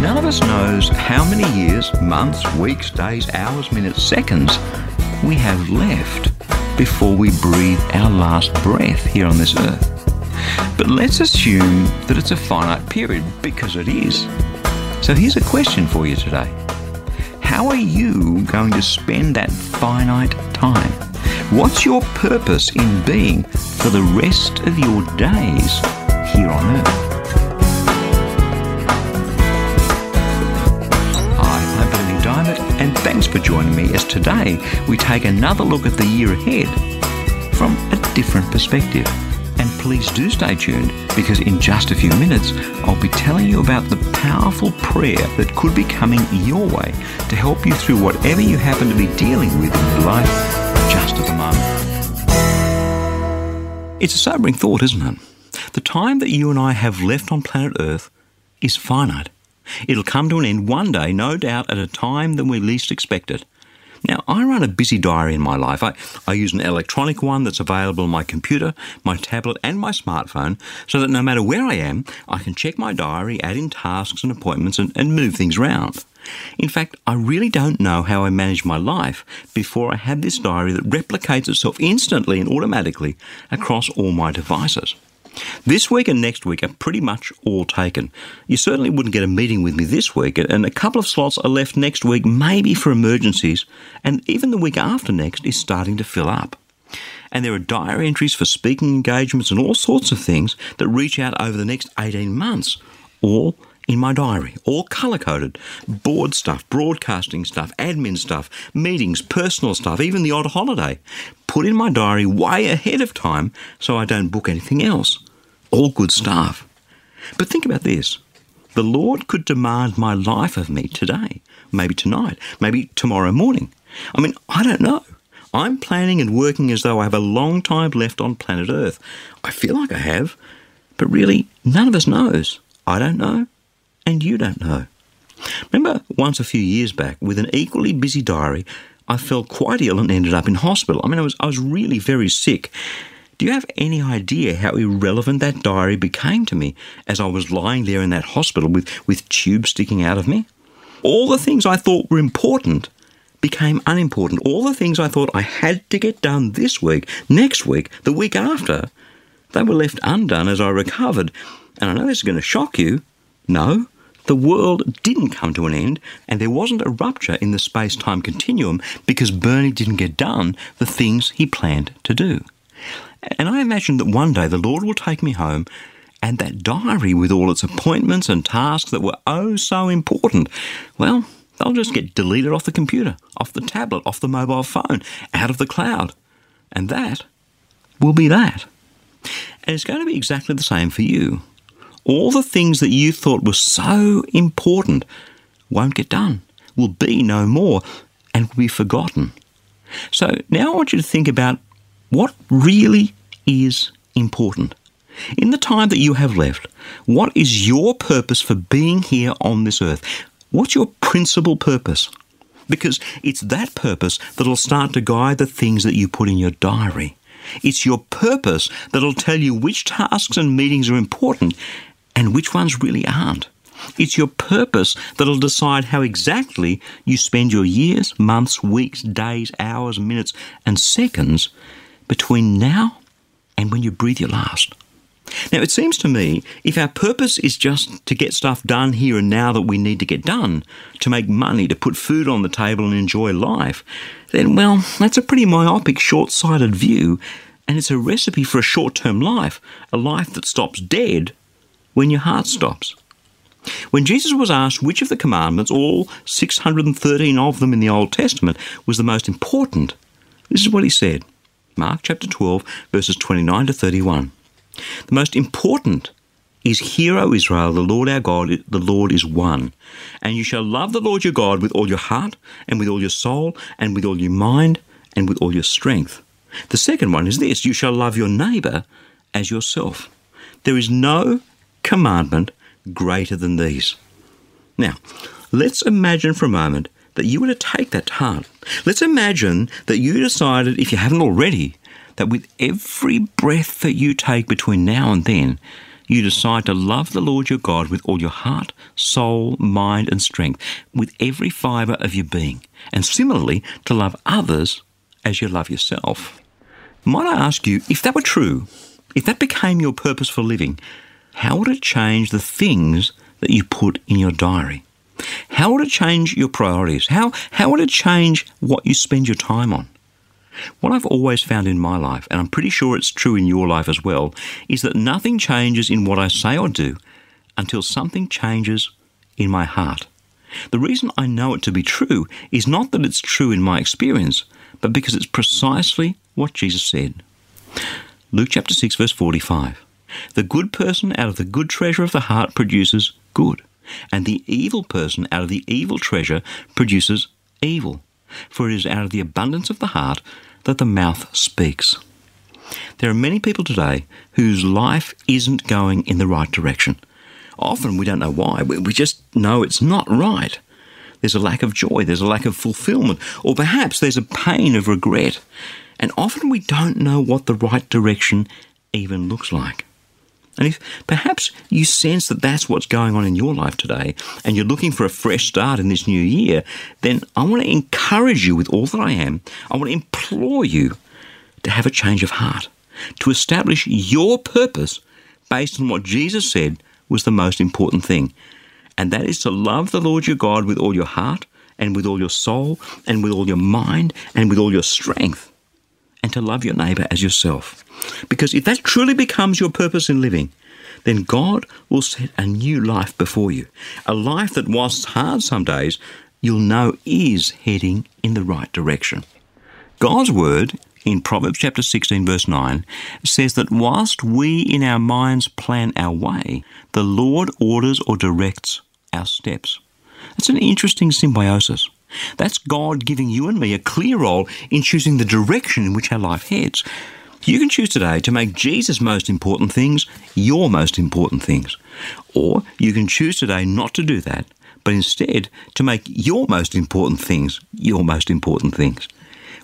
None of us knows how many years, months, weeks, days, hours, minutes, seconds we have left before we breathe our last breath here on this earth. But let's assume that it's a finite period because it is. So here's a question for you today How are you going to spend that finite time? What's your purpose in being for the rest of your days here on earth? For joining me as today we take another look at the year ahead from a different perspective. And please do stay tuned because in just a few minutes I'll be telling you about the powerful prayer that could be coming your way to help you through whatever you happen to be dealing with in your life just at the moment. It's a sobering thought, isn't it? The time that you and I have left on planet Earth is finite. It'll come to an end one day, no doubt, at a time than we least expect it. Now, I run a busy diary in my life. I, I use an electronic one that's available on my computer, my tablet, and my smartphone so that no matter where I am, I can check my diary, add in tasks and appointments, and, and move things around. In fact, I really don't know how I manage my life before I have this diary that replicates itself instantly and automatically across all my devices. This week and next week are pretty much all taken. You certainly wouldn't get a meeting with me this week, and a couple of slots are left next week, maybe for emergencies, and even the week after next is starting to fill up. And there are diary entries for speaking engagements and all sorts of things that reach out over the next 18 months, all in my diary, all colour coded. Board stuff, broadcasting stuff, admin stuff, meetings, personal stuff, even the odd holiday. Put in my diary way ahead of time so I don't book anything else. All good stuff. But think about this the Lord could demand my life of me today, maybe tonight, maybe tomorrow morning. I mean, I don't know. I'm planning and working as though I have a long time left on planet Earth. I feel like I have, but really, none of us knows. I don't know, and you don't know. Remember once a few years back, with an equally busy diary, I fell quite ill and ended up in hospital. I mean, I was, I was really very sick. Do you have any idea how irrelevant that diary became to me as I was lying there in that hospital with, with tubes sticking out of me? All the things I thought were important became unimportant. All the things I thought I had to get done this week, next week, the week after, they were left undone as I recovered. And I know this is going to shock you. No, the world didn't come to an end, and there wasn't a rupture in the space time continuum because Berni didn't get done the things he planned to do. And I imagine that one day the Lord will take me home and that diary with all its appointments and tasks that were oh so important, well, they'll just get deleted off the computer, off the tablet, off the mobile phone, out of the cloud. And that will be that. And it's going to be exactly the same for you. All the things that you thought were so important won't get done, will be no more, and will be forgotten. So now I want you to think about what really is important? In the time that you have left, what is your purpose for being here on this earth? What's your principal purpose? Because it's that purpose that'll start to guide the things that you put in your diary. It's your purpose that'll tell you which tasks and meetings are important and which ones really aren't. It's your purpose that'll decide how exactly you spend your years, months, weeks, days, hours, minutes, and seconds between now and when you breathe your last. Now, it seems to me if our purpose is just to get stuff done here and now that we need to get done, to make money, to put food on the table and enjoy life, then, well, that's a pretty myopic, short sighted view, and it's a recipe for a short term life, a life that stops dead when your heart stops. When Jesus was asked which of the commandments, all 613 of them in the Old Testament, was the most important, this is what he said. Mark chapter 12, verses 29 to 31. The most important is Hear, O Israel, the Lord our God, the Lord is one. And you shall love the Lord your God with all your heart, and with all your soul, and with all your mind, and with all your strength. The second one is this you shall love your neighbour as yourself. There is no commandment greater than these. Now, let's imagine for a moment that you were to take that to heart. Let's imagine that you decided, if you haven't already, that with every breath that you take between now and then, you decide to love the Lord your God with all your heart, soul, mind, and strength, with every fibre of your being, and similarly to love others as you love yourself. Might I ask you, if that were true, if that became your purpose for living, how would it change the things that you put in your diary? How would it change your priorities? How, how would it change what you spend your time on? What I've always found in my life, and I'm pretty sure it's true in your life as well, is that nothing changes in what I say or do until something changes in my heart. The reason I know it to be true is not that it's true in my experience, but because it's precisely what Jesus said. Luke chapter 6, verse 45. The good person out of the good treasure of the heart produces good, and the evil person out of the evil treasure produces evil. For it is out of the abundance of the heart that the mouth speaks. There are many people today whose life isn't going in the right direction. Often we don't know why, we just know it's not right. There's a lack of joy, there's a lack of fulfillment, or perhaps there's a pain of regret. And often we don't know what the right direction even looks like. And if perhaps you sense that that's what's going on in your life today and you're looking for a fresh start in this new year, then I want to encourage you with all that I am. I want to implore you to have a change of heart, to establish your purpose based on what Jesus said was the most important thing. And that is to love the Lord your God with all your heart and with all your soul and with all your mind and with all your strength to love your neighbour as yourself. Because if that truly becomes your purpose in living, then God will set a new life before you. A life that, whilst hard some days, you'll know is heading in the right direction. God's word in Proverbs chapter 16, verse 9, says that whilst we in our minds plan our way, the Lord orders or directs our steps. That's an interesting symbiosis. That's God giving you and me a clear role in choosing the direction in which our life heads. You can choose today to make Jesus' most important things your most important things. Or you can choose today not to do that, but instead to make your most important things your most important things.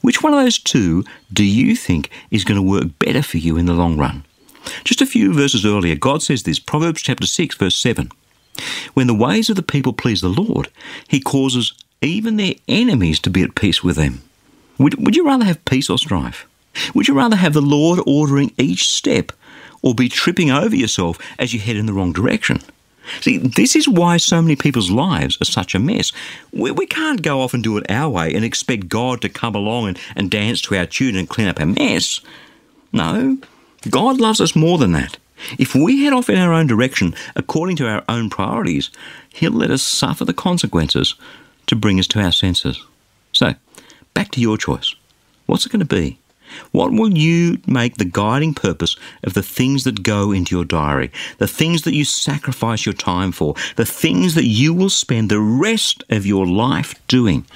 Which one of those two do you think is going to work better for you in the long run? Just a few verses earlier, God says this Proverbs chapter 6, verse 7. When the ways of the people please the Lord, he causes even their enemies to be at peace with them. Would, would you rather have peace or strife? Would you rather have the Lord ordering each step or be tripping over yourself as you head in the wrong direction? See, this is why so many people's lives are such a mess. We, we can't go off and do it our way and expect God to come along and, and dance to our tune and clean up our mess. No, God loves us more than that. If we head off in our own direction according to our own priorities, He'll let us suffer the consequences to bring us to our senses. So, back to your choice. What's it going to be? What will you make the guiding purpose of the things that go into your diary, the things that you sacrifice your time for, the things that you will spend the rest of your life doing?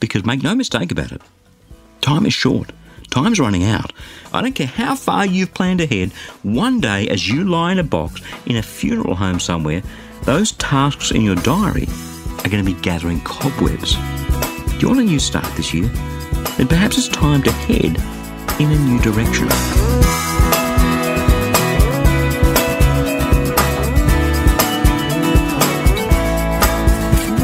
Because make no mistake about it, time is short. Time's running out. I don't care how far you've planned ahead, one day as you lie in a box in a funeral home somewhere, those tasks in your diary are going to be gathering cobwebs. Do you want a new start this year? then perhaps it's time to head in a new direction. Before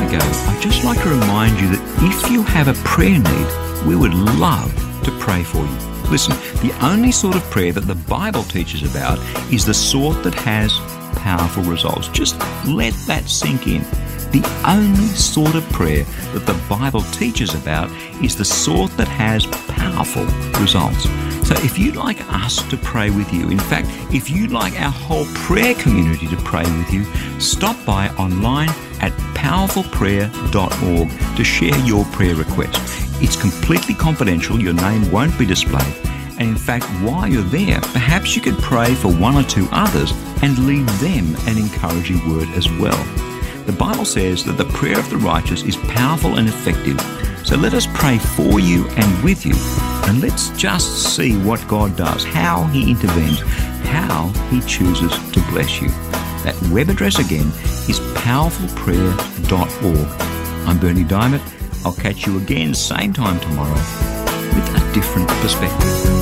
I go, I'd just like to remind you that if you have a prayer need, we would love to pray for you. Listen, the only sort of prayer that the Bible teaches about is the sort that has powerful results. Just let that sink in. The only sort of prayer that the Bible teaches about is the sort that has powerful results. So if you'd like us to pray with you, in fact, if you'd like our whole prayer community to pray with you, stop by online at powerfulprayer.org to share your prayer request. It's completely confidential, your name won't be displayed And in fact, while you're there, perhaps you could pray for one or two others and leave them an encouraging word as well. The Bible says that the prayer of the righteous is powerful and effective. So let us pray for you and with you. And let's just see what God does, how He intervenes, how He chooses to bless you. That web address again is powerfulprayer.org. I'm Berni Dymet. I'll catch you again same time tomorrow with a different perspective.